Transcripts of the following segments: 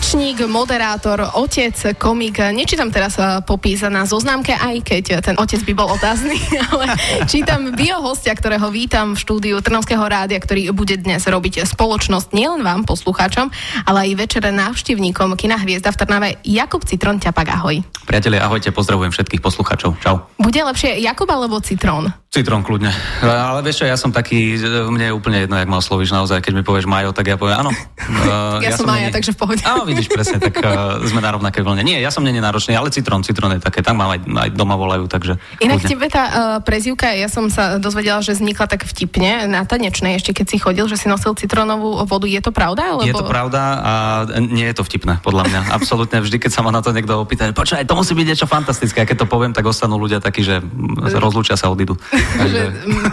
Tanečník, moderátor, otec, komik. Nečítam teraz eh, popis na zoznamke, aj keď ten otec by bol otázny, ale čítam bio hostia, ktorého vítam v štúdiu Trnavského rádia, ktorý bude dnes robiť spoločnosť nielen vám, poslucháčom, ale aj večere návštevníkom Kina Hviezda v Trnave. Jakub Citron Ťapak, ahoj. Priatelia, ahojte, pozdravujem všetkých poslucháčov. Čau. Bude lepšie Jakub alebo Citrón? Citrón kľudne. Ale vieš čo, ja som taký, mne je úplne jedno, jak ma oslovíš naozaj. Keď mi povieš Majo, tak ja poviem áno. Uh, ja, ja som Maja, není... takže v pohode. Áno, vidíš presne, tak uh, sme na rovnaké vlne. Nie, ja som není náročný, ale Citrón, Citrón je také, tam mám aj, aj doma volajú, takže... Inak tebe tá uh, prezivka, ja som sa dozvedela, že vznikla tak vtipne na tanečnej, ešte keď si chodil, že si nosil citrónovú vodu. Je to pravda? Lebo... Je to pravda a nie je to vtipné, podľa mňa. Absolútne vždy, keď sa ma na to niekto opýta, počkaj, to musí byť niečo fantastické. A keď to poviem, tak ostanú ľudia takí, že rozlúčia sa odídu.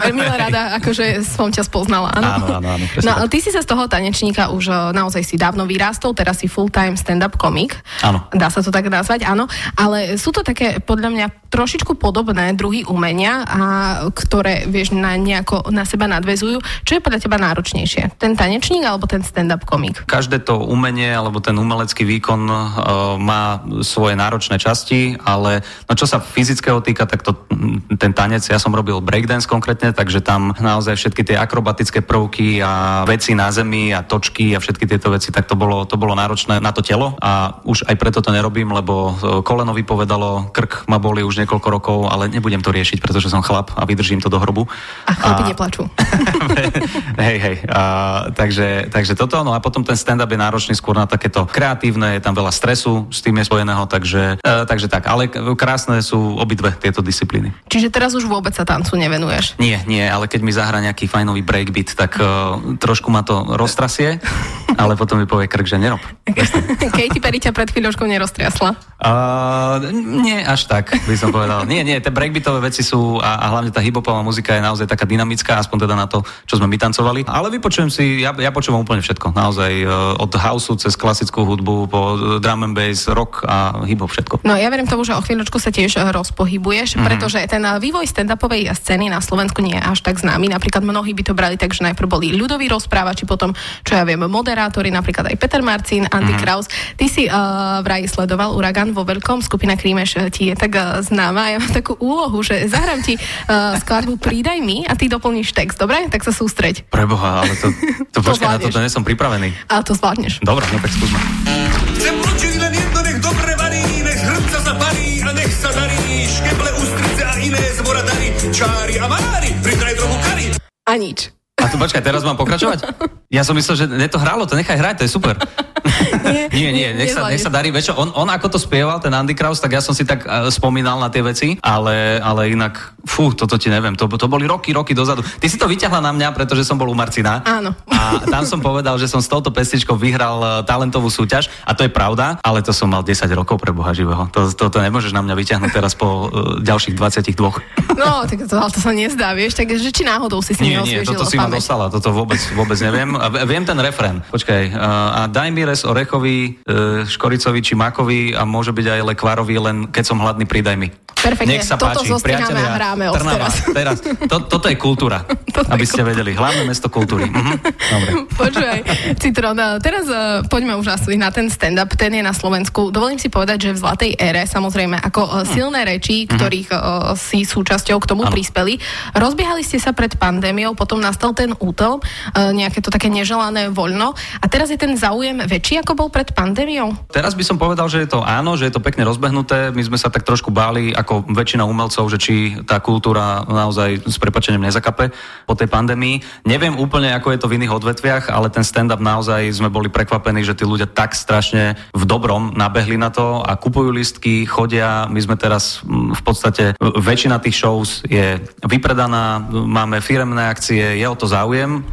Veľmi rada, akože som ťa spoznala. Áno, áno, áno. áno no, ale ty si sa z toho tanečníka už e, naozaj si dávno vyrástol, teraz si full-time stand-up komik. Áno. Dá sa to tak nazvať, áno. Ale sú to také, podľa mňa, trošičku podobné druhy umenia, a ktoré, vieš, na nejako na seba nadvezujú. Čo je podľa teba náročnejšie? Ten tanečník alebo ten stand-up komik? Každé to umenie alebo ten umelecký výkon uh, má svoje náročné časti, ale no, čo sa fyzického týka, tak to, ten tanec, ja som robil breakdance konkrétne takže tam naozaj všetky tie akrobatické prvky a veci na zemi a točky a všetky tieto veci, tak to bolo, to bolo náročné na to telo a už aj preto to nerobím, lebo koleno vypovedalo, krk ma boli už niekoľko rokov, ale nebudem to riešiť, pretože som chlap a vydržím to do hrobu. A chlapi a... neplačú. hej, hej. A, takže, takže toto, no a potom ten stand-up je náročný skôr na takéto kreatívne, je tam veľa stresu s tým je spojeného, takže, e, takže tak. Ale krásne sú obidve tieto disciplíny. Čiže teraz už vôbec sa tancu nevenuješ? Nie, nie, ale keď mi zahra nejaký fajnový breakbeat, tak uh, trošku ma to roztrasie, ale potom mi povie krk, že nerob. Katy Perry ťa pred chvíľočkou neroztriasla? Uh, nie až tak, by som povedal. Nie, nie, tie breakbeatové veci sú a, a hlavne tá hiphopová muzika je naozaj taká dynamická, aspoň teda na to, čo sme my tancovali. Ale vypočujem si, ja, ja počúvam úplne všetko. Naozaj uh, od houseu cez klasickú hudbu po drum and bass, rock a hiphop všetko. No ja verím tomu, že o chvíľočku sa tiež rozpohybuješ, mm-hmm. pretože ten vývoj stand-upovej scény na Slovensku nie je až tak známy. Napríklad mnohí by to brali tak, že najprv boli ľudoví rozprávači, potom, čo ja viem, moderátori, napríklad aj Peter Marcin, Andy mm. Kraus. Ty si uh, vraj sledoval Uragan vo veľkom, skupina Krímeš eh, ti je tak uh, známa. Ja mám takú úlohu, že zahrám ti uh, skladbu Prídaj mi a ty doplníš text, dobre? Tak sa sústreď. Preboha, ale to, to, to počkaj, na to, to nie som pripravený. Ale to zvládneš. Dobre, no tak skúsme. Nič. A tu počkaj, teraz mám pokračovať? Ja som myslel, že ne to hralo, to nechaj hrať, to je super. Nie, nie, nie, nech sa, nech sa darí. Vieš on, on ako to spieval, ten Andy Kraus, tak ja som si tak uh, spomínal na tie veci, ale, ale inak, fú, toto ti neviem, to, to boli roky, roky dozadu. Ty si to vyťahla na mňa, pretože som bol u Marcina. Áno. A tam som povedal, že som s touto pestičkou vyhral uh, talentovú súťaž a to je pravda, ale to som mal 10 rokov pre Boha živého. To, to, to nemôžeš na mňa vyťahnuť teraz po uh, ďalších 22. No, tak to, to sa nezdá, vieš, takže či náhodou si si nie, nie, toto si ma dostala, toto vôbec, vôbec neviem. Viem ten refren. Počkaj, uh, a daj mi res orechovi, uh, škoricovi či makovi a môže byť aj lekvárovi, len keď som hladný, pridaj mi. Perfektne, Nech sa toto páči, priatelia, a hráme Trnava, teraz. teraz. To, toto je kultúra, toto aby ste vedeli. Hlavné mesto kultúry. Mhm. Dobre. Počúvaj, Citron, teraz uh, poďme už asi na ten stand-up, ten je na Slovensku. Dovolím si povedať, že v zlatej ére, samozrejme, ako uh, silné reči, mhm. ktorých uh, si súčasťou k tomu ano. prispeli. Rozbiehali ste sa pred pandémiou, potom nastal ten útel, uh, nejaké to také neželané voľno. A teraz je ten záujem väčší, ako bol pred pandémiou? Teraz by som povedal, že je to áno, že je to pekne rozbehnuté. My sme sa tak trošku báli, ako väčšina umelcov, že či tá kultúra naozaj s prepačením nezakape po tej pandémii. Neviem úplne, ako je to v iných odvetviach, ale ten stand-up naozaj sme boli prekvapení, že tí ľudia tak strašne v dobrom nabehli na to a kupujú listky, chodia. My sme teraz mm, v podstate, väčšina tých shows je vypredaná, máme firemné akcie, je o to záujem,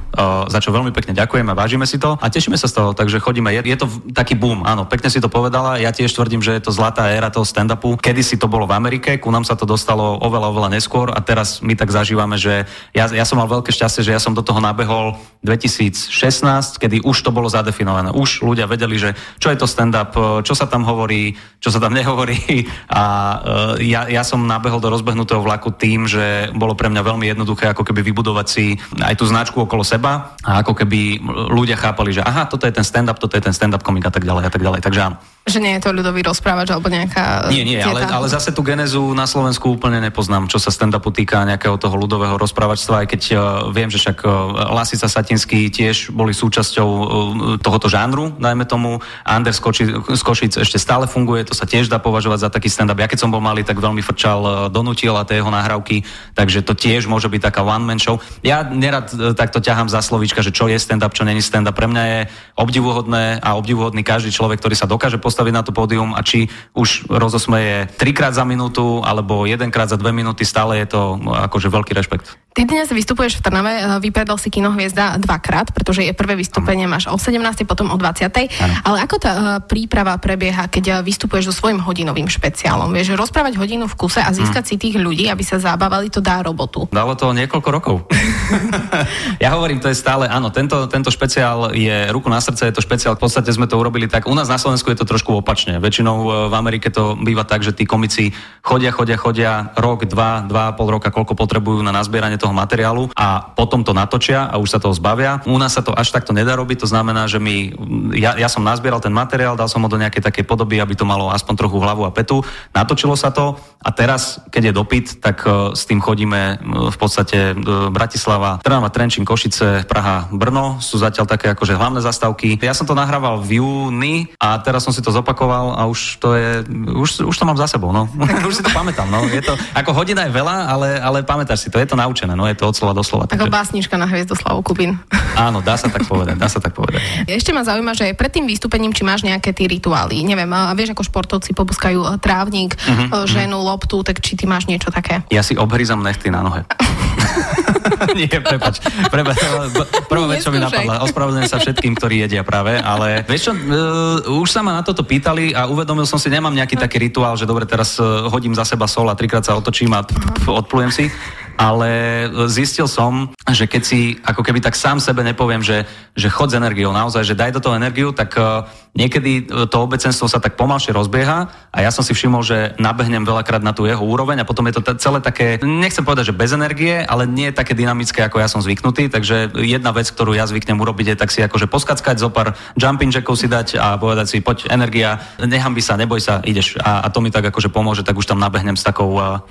za čo veľmi pekne ďakujem a vážime si to a tešíme sa z toho, takže chodíme. Je, je to taký boom, áno, pekne si to povedala. Ja tiež tvrdím, že je to zlatá éra toho stand-upu. Kedy si to bolo v Amerike, ku nám sa to dostalo oveľa, oveľa neskôr a teraz my tak zažívame, že ja, ja som mal veľké šťastie, že ja som do toho nabehol 2016, kedy už to bolo zadefinované. Už ľudia vedeli, že čo je to stand-up, čo sa tam hovorí, čo sa tam nehovorí a uh, ja, ja som nabehol do rozbehnutého vlaku tým, že bolo pre mňa veľmi jednoduché ako keby vybudovať si aj tú značku okolo seba a ako keby ľudia chápali, že aha, toto je ten stand-up, toto je ten stand-up komik a tak ďalej a tak ďalej. Takže áno. Že nie je to ľudový rozprávač alebo nejaká... Nie, nie, ale, ale zase tú genezu na Slovensku úplne nepoznám, čo sa stand-upu týka nejakého toho ľudového rozprávačstva, aj keď uh, viem, že však uh, Lasica Satinský tiež boli súčasťou uh, tohoto žánru, dajme tomu. Anders z Košic ešte stále funguje, to sa tiež dá považovať za taký stand-up. Ja keď som bol malý, tak veľmi frčal uh, donutil a tie jeho nahrávky, takže to tiež môže byť taká one-man show. Ja nerad uh, takto ťahám za slovíčka, že čo je stand-up, čo není stand-up. Pre mňa je obdivuhodné a obdivuhodný každý človek, ktorý sa dokáže postaviť na to pódium a či už rozosmeje trikrát za minútu alebo jedenkrát za dve minúty, stále je to akože veľký rešpekt. Ty dnes vystupuješ v Trnave, eh, vypredal si Kino Hviezda dvakrát, pretože je prvé vystúpenie máš o 17. potom o 20. Ano. Ale ako tá uh, príprava prebieha, keď uh, vystupuješ so svojím hodinovým špeciálom? Vieš, rozprávať hodinu v kuse a získať hmm. si tých ľudí, aby sa zabávali, to dá robotu. Dalo to niekoľko rokov. ja hovorím, to je stále, áno, tento, tento špeciál je ruku na srdce, je to špeciál, v podstate sme to urobili tak. U nás na Slovensku je to trošku opačne. Väčšinou v Amerike to býva tak, že tí komici chodia, chodia, chodia rok, dva, dva pol roka, koľko potrebujú na nazbieranie toho materiálu a potom to natočia a už sa toho zbavia. U nás sa to až takto nedá robiť, to znamená, že my, ja, ja som nazbieral ten materiál, dal som ho do nejakej takej podoby, aby to malo aspoň trochu hlavu a petu, natočilo sa to a teraz, keď je dopyt, tak uh, s tým chodíme uh, v podstate uh, Bratislava, Trnava, Trenčín, Košice, Praha, Brno sú zatiaľ také akože hlavné zastávky. Ja som to nahrával v júni a teraz som si to zopakoval a už to je, už, už to mám za sebou, no. už si to pamätám, no. Je to, ako hodina je veľa, ale, ale pamätáš si to, je to naučené no je to od slova do slova. Ako takže... básnička na Hviezdoslavu Kubin. Áno, dá sa tak povedať, dá sa tak povedať. Ešte ma zaujíma, že pred tým vystúpením, či máš nejaké tie rituály. Neviem, a vieš, ako športovci popuskajú e, trávnik, uh-huh, ženu, uh-huh. loptu, tak či ty máš niečo také? Ja si obhryzam nechty na nohe. Nie, prepač. prepač prvá vec, čo mi napadla. Ospravedlňujem sa všetkým, ktorí jedia práve, ale vieš čo, uh, už sa ma na toto pýtali a uvedomil som si, nemám nejaký taký rituál, že dobre, teraz hodím za seba sol a trikrát sa otočím a odplujem si ale zistil som, že keď si ako keby tak sám sebe nepoviem, že, že chod s energiou, naozaj, že daj do toho energiu, tak uh, niekedy to obecenstvo sa tak pomalšie rozbieha a ja som si všimol, že nabehnem veľakrát na tú jeho úroveň a potom je to celé také, nechcem povedať, že bez energie, ale nie je také dynamické, ako ja som zvyknutý, takže jedna vec, ktorú ja zvyknem urobiť, je tak si akože poskackať, zo pár jumping jackov si dať a povedať si, poď energia, nechám by sa, neboj sa, ideš. A, a to mi tak akože pomôže, tak už tam nabehnem s takou, uh,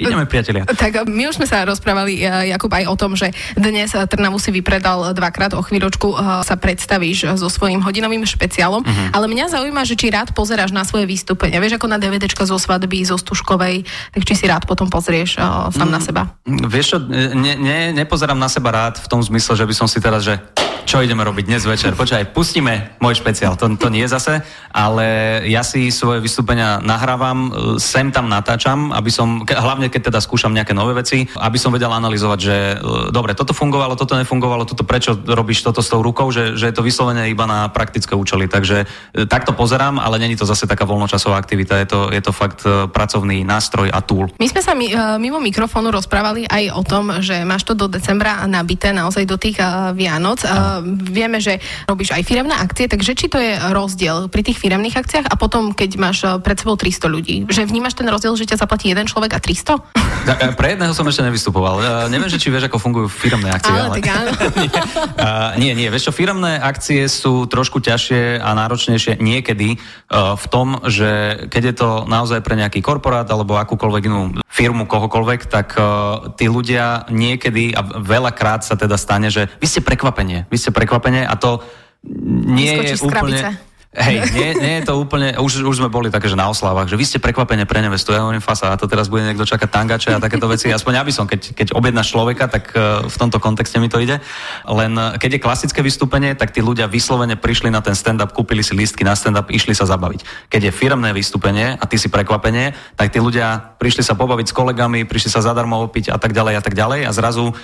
ideme priatelia. Tak my už sme sa rozprávali, e, Jakub, aj o tom, že dnes Trnavu si vypredal dvakrát, o chvíľočku e, sa predstavíš so svojím hodinovým špeciálom, uh-huh. ale mňa zaujíma, že či rád pozeráš na svoje vystúpenia. Vieš, ako na DVDčka zo svadby, zo Stužkovej, tak či si rád potom pozrieš uh, sám mm, na seba? Vieš čo, ne, ne, nepozerám na seba rád v tom zmysle, že by som si teraz, že čo ideme robiť dnes večer. Počkaj, pustíme môj špeciál, to, to nie zase, ale ja si svoje vystúpenia nahrávam, sem tam natáčam, aby som, hlavne keď teda skúšam nejaké nové veci, aby som vedel analyzovať, že e, dobre, toto fungovalo, toto nefungovalo, toto prečo robíš toto s tou rukou, že, že je to vyslovene iba na praktické účely. Takže e, takto pozerám, ale není to zase taká voľnočasová aktivita, je to, je to fakt e, pracovný nástroj a tool. My sme sa mi, mimo mikrofónu rozprávali aj o tom, že máš to do decembra nabité naozaj do tých Vianoc. Aha vieme, že robíš aj firemné akcie, takže či to je rozdiel pri tých firemných akciách a potom, keď máš eh, pred sebou 300 ľudí, že vnímaš ten rozdiel, že ťa zaplatí jeden človek a 300? Da, eh, pre jedného som ešte nevystupoval. Uh, neviem, že či vieš, ako fungujú firemné akcie. Ale, ale... Tak áno. nie, uh, nie, nie, vieš čo, firemné akcie sú trošku ťažšie a náročnejšie niekedy uh, v tom, že keď je to naozaj pre nejaký korporát alebo akúkoľvek inú firmu, kohokoľvek, tak uh, tí ľudia niekedy a veľakrát sa teda stane, že vy ste prekvapenie, vy prekvapenie prekvapenie a to nie je úplne... Hej, nie, nie je to úplne, už, už sme boli také, že na oslavách, že vy ste prekvapenie pre nevestu, ja hovorím fasa, a to teraz bude niekto čakať tangače a takéto veci, aspoň ja by som, keď, keď objednáš človeka, tak uh, v tomto kontexte mi to ide. Len uh, keď je klasické vystúpenie, tak tí ľudia vyslovene prišli na ten stand-up, kúpili si lístky na stand-up, išli sa zabaviť. Keď je firmné vystúpenie a ty si prekvapenie, tak tí ľudia prišli sa pobaviť s kolegami, prišli sa zadarmo opiť a tak ďalej a tak ďalej a zrazu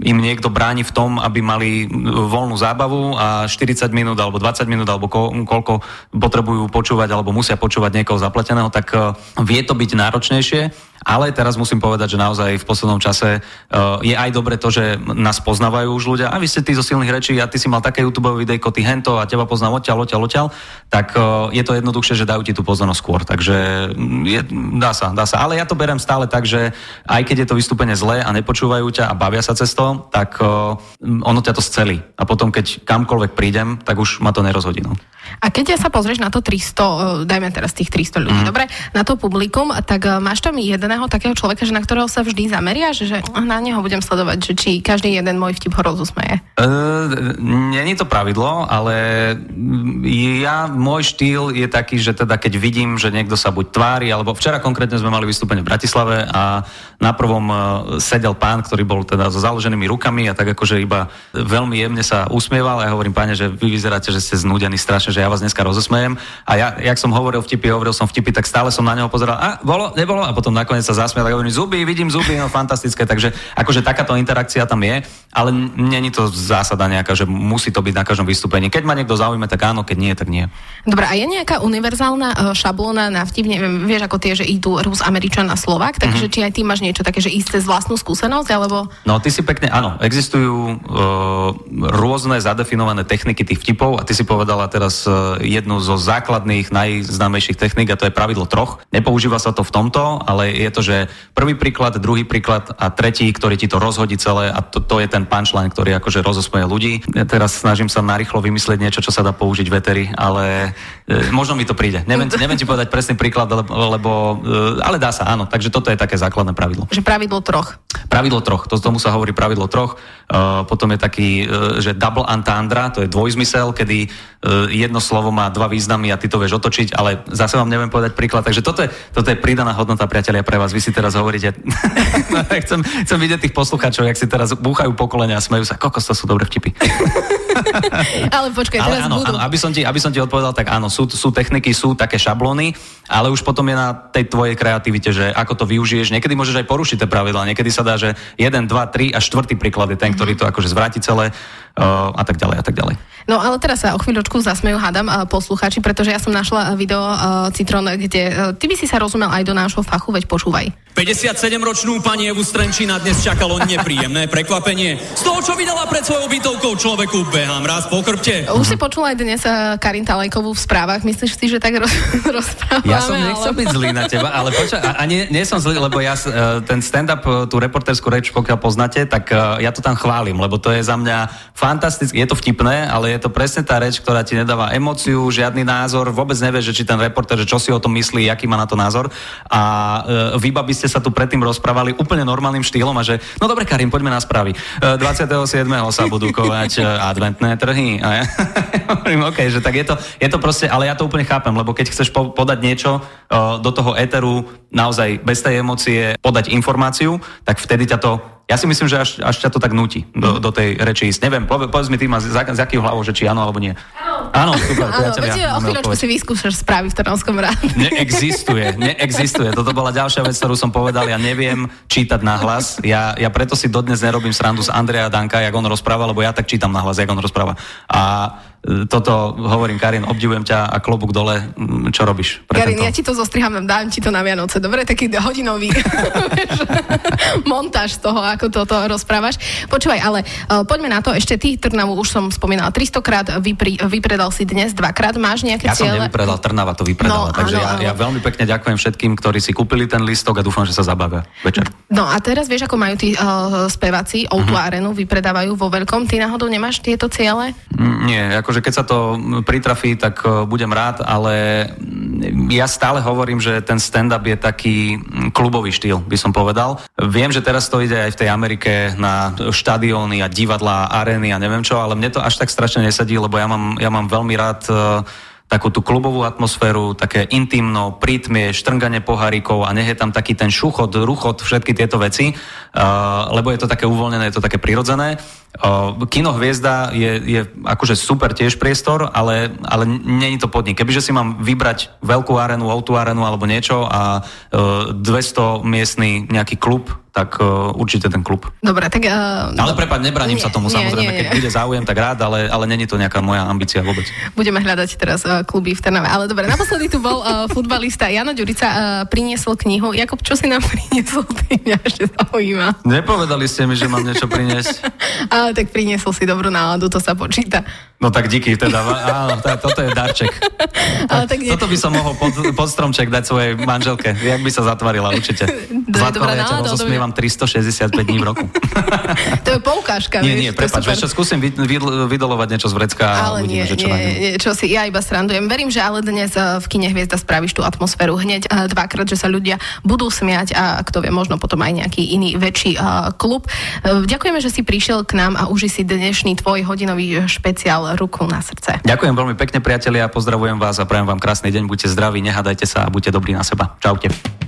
im niekto bráni v tom, aby mali voľnú zábavu a 40 minút alebo 20 minút alebo ko, koľko potrebujú počúvať alebo musia počúvať niekoho zapleteného, tak uh, vie to byť náročnejšie, ale teraz musím povedať, že naozaj v poslednom čase uh, je aj dobre to, že nás poznávajú už ľudia. A vy ste tí zo silných rečí a ty si mal také YouTube videjko, ty hento a teba poznám odtiaľ, odtiaľ, odtiaľ, tak uh, je to jednoduchšie, že dajú ti tú pozornosť skôr. Takže mm, je, dá sa, dá sa. Ale ja to berem stále tak, že aj keď je to vystúpenie zlé a nepočúvajú ťa a bavia sa cez to, tak ono ťa to scelí. A potom, keď kamkoľvek prídem, tak už ma to nerozhodí. No. A keď sa pozrieš na to 300, e, dajme teraz tých 300 ľudí, mm. dobre, na to publikum, tak e, máš tam jedného takého človeka, že na ktorého sa vždy zameriaš, že na neho budem sledovať, že či každý jeden môj vtip ho rozusmeje? Uh, Není to pravidlo, ale ja, môj štýl je taký, že teda keď vidím, že niekto sa buď tvári, alebo včera konkrétne sme mali vystúpenie v Bratislave a na prvom sedel pán, ktorý bol teda so založenými rukami a tak akože iba veľmi jemne sa usmieval a ja hovorím, páne, že vy vyzeráte, že ste znúdení strašne, že ja vás dneska rozosmejem. A ja, jak som hovoril vtipy, hovoril som vtipy, tak stále som na neho pozeral, a bolo, nebolo, a potom nakoniec sa zasmiel, tak hovorím, zuby, vidím zuby, no fantastické. Takže akože takáto interakcia tam je, ale není to zásada nejaká, že musí to byť na každom vystúpení. Keď ma niekto zaujíme, tak áno, keď nie, tak nie. Dobre, a je nejaká univerzálna uh, šablóna na vtip, neviem, vieš ako tie, že idú Rus, Američan a Slovak, takže mm-hmm. či aj ty máš niečo také, že ísť cez vlastnú skúsenosť, alebo... No, ty si pekne, áno, existujú uh, rôzne zadefinované techniky tých vtipov a ty si povedala teraz Eh, jednu zo základných, najznámejších techník a to je pravidlo troch. Nepoužíva sa to v tomto, ale je to, že prvý príklad, druhý príklad a tretí, ktorý ti to rozhodí celé a to, to je ten punchline, ktorý akože rozosmeje ľudí. Ja teraz snažím sa narýchlo vymyslieť niečo, čo sa dá použiť v eteri, ale e, možno mi to príde. Neviem, neviem ti povedať presný príklad, lebo, lebo e, ale dá sa, áno. Takže toto je také základné pravidlo. Že pravidlo troch. Pravidlo troch, to tomu sa hovorí pravidlo troch. Uh, potom je taký, uh, že double entendre, to je dvojzmysel, kedy uh, jedno slovo má dva významy a ty to vieš otočiť, ale zase vám neviem povedať príklad. Takže toto je, toto je pridaná hodnota, priatelia, pre vás. Vy si teraz hovoríte, chcem, chcem vidieť tých poslucháčov, jak si teraz búchajú pokolenia a smejú sa, kokos, to sú dobré vtipy. ale počkaj, teraz ale áno, budú. áno, aby som, ti, aby som ti odpovedal, tak áno, sú, sú techniky, sú také šablóny, ale už potom je na tej tvojej kreativite, že ako to využiješ. Niekedy môžeš aj porušiť tie pravidlá, niekedy sa dá, že 1, 2, 3 a 4 príklad je ten, ktorý to akože zvráti celé a tak ďalej a tak ďalej. No ale teraz sa o chvíľočku zasmejú, hádam, poslucháči, pretože ja som našla video uh, Citron, kde uh, ty by si sa rozumel aj do nášho fachu, veď počúvaj. 57-ročnú pani Evu Strenčina dnes čakalo nepríjemné prekvapenie. Z toho, čo vydala pred svojou bytovkou človeku, behám raz po chrbte. Už si počula aj dnes Karin Talajkovú v správach. Myslíš si, že tak roz, rozprávame? Ja som nechcel ale... byť zlý na teba, ale poča, a, a nie, nie som zlý, lebo ja uh, ten stand-up, tú reporterskú reč, pokiaľ poznáte, tak uh, ja to tam chválim, lebo to je za mňa fantastické. Je to vtipné, ale je to presne tá reč, ktorá ti nedáva emóciu, žiadny názor, vôbec nevieš, či ten reporter, že čo si o tom myslí, aký má na to názor. A uh, vy by ste sa tu predtým rozprávali úplne normálnym štýlom a že, no dobre, Karim, poďme na správy. 27. sa budú kovať adventné trhy. A ja hovorím, OK, že tak je to, je to proste, ale ja to úplne chápem, lebo keď chceš po, podať niečo uh, do toho éteru, naozaj bez tej emócie, podať informáciu, tak vtedy ťa to ja si myslím, že až, až ťa to tak nutí do, do tej reči ísť. Neviem, povedz mi ty ma z, z akým hlavou, že či áno alebo nie. Áno, super, áno, priatelia. o chvíľočku si vyskúšaš správy v Trnavskom rádiu. Neexistuje, neexistuje. Toto bola ďalšia vec, ktorú som povedal. Ja neviem čítať na hlas. Ja, ja preto si dodnes nerobím srandu z Andreja Danka, jak on rozpráva, lebo ja tak čítam na hlas, jak on rozpráva. A toto hovorím, Karin, obdivujem ťa a klobúk dole, mm, čo robíš? Pre Karin, tento? ja ti to zostriham, dám ti to na Vianoce, dobre? Taký hodinový montáž toho, ako toto rozprávaš. Počúvaj, ale uh, poďme na to, ešte ty Trnavu už som spomínala 300 krát, vypri, vypredal si dnes dvakrát, máš nejaké ja ciele? Ja som nevypredal, Trnava to vypredala, no, takže áno, ja, áno. ja veľmi pekne ďakujem všetkým, ktorí si kúpili ten listok a dúfam, že sa zabavia večer. No a teraz vieš, ako majú tí uh, speváci O2 uh-huh. Arenu, vypredávajú vo veľkom, ty náhodou nemáš tieto ciele? Mm, nie, akože keď sa to pritrafí, tak e, budem rád, ale ja stále hovorím, že ten stand-up je taký klubový štýl, by som povedal. Viem, že teraz to ide aj v tej Amerike na štadióny a divadlá, arény a neviem čo, ale mne to až tak strašne nesadí, lebo ja mám, ja mám veľmi rád uh, takú tú klubovú atmosféru, také intimno, prítmie, štrnganie pohárikov a nech je tam taký ten šuchot, ruchot, všetky tieto veci, uh, lebo je to také uvoľnené, je to také prirodzené. Uh, kino Hviezda je, je akože super tiež priestor, ale, ale není to podnik. Kebyže si mám vybrať veľkú arenu, autú arenu alebo niečo a uh, 200 miestný nejaký klub, tak uh, určite ten klub. Dobre, tak... Uh, ale prepáď, nebraním nie, sa tomu, nie, samozrejme, nie, keď bude záujem, tak rád, ale, ale není to nejaká moja ambícia vôbec. Budeme hľadať teraz uh, kluby v Trnave. Ale dobre, naposledy tu bol uh, futbalista Jano Ďurica, uh, priniesol knihu. Jakob, čo si nám priniesol? Ty mňa ešte zaujíma. Nepovedali ste mi, že mám niečo priniesť. ale tak priniesol si dobrú náladu, to sa počíta. No tak díky, teda, áno, tá, toto je darček. Ale tak nie. Toto by som mohol pod, pod stromček dať svojej manželke. Jak by sa zatvarila určite. Zlatko, ja rozosmievam 365 dní v roku. to je poukážka. Nie, nie, prepač, vieš čo, skúsim vydolovať niečo z vrecka a ale uvidíme, nie, že čo nie, nie, čo si, ja iba srandujem. Verím, že ale dnes eh, v kine Hviezda spravíš tú atmosféru hneď eh, dvakrát, že sa ľudia budú smiať a kto vie, možno potom aj nejaký iný väčší uh, klub. Ďakujeme, že si prišiel k nám a uži si dnešný tvoj hodinový špeciál ruku na srdce. Ďakujem veľmi pekne, priatelia, pozdravujem vás a prajem vám krásny deň, buďte zdraví, nehádajte sa a buďte dobrí na seba. Čaute.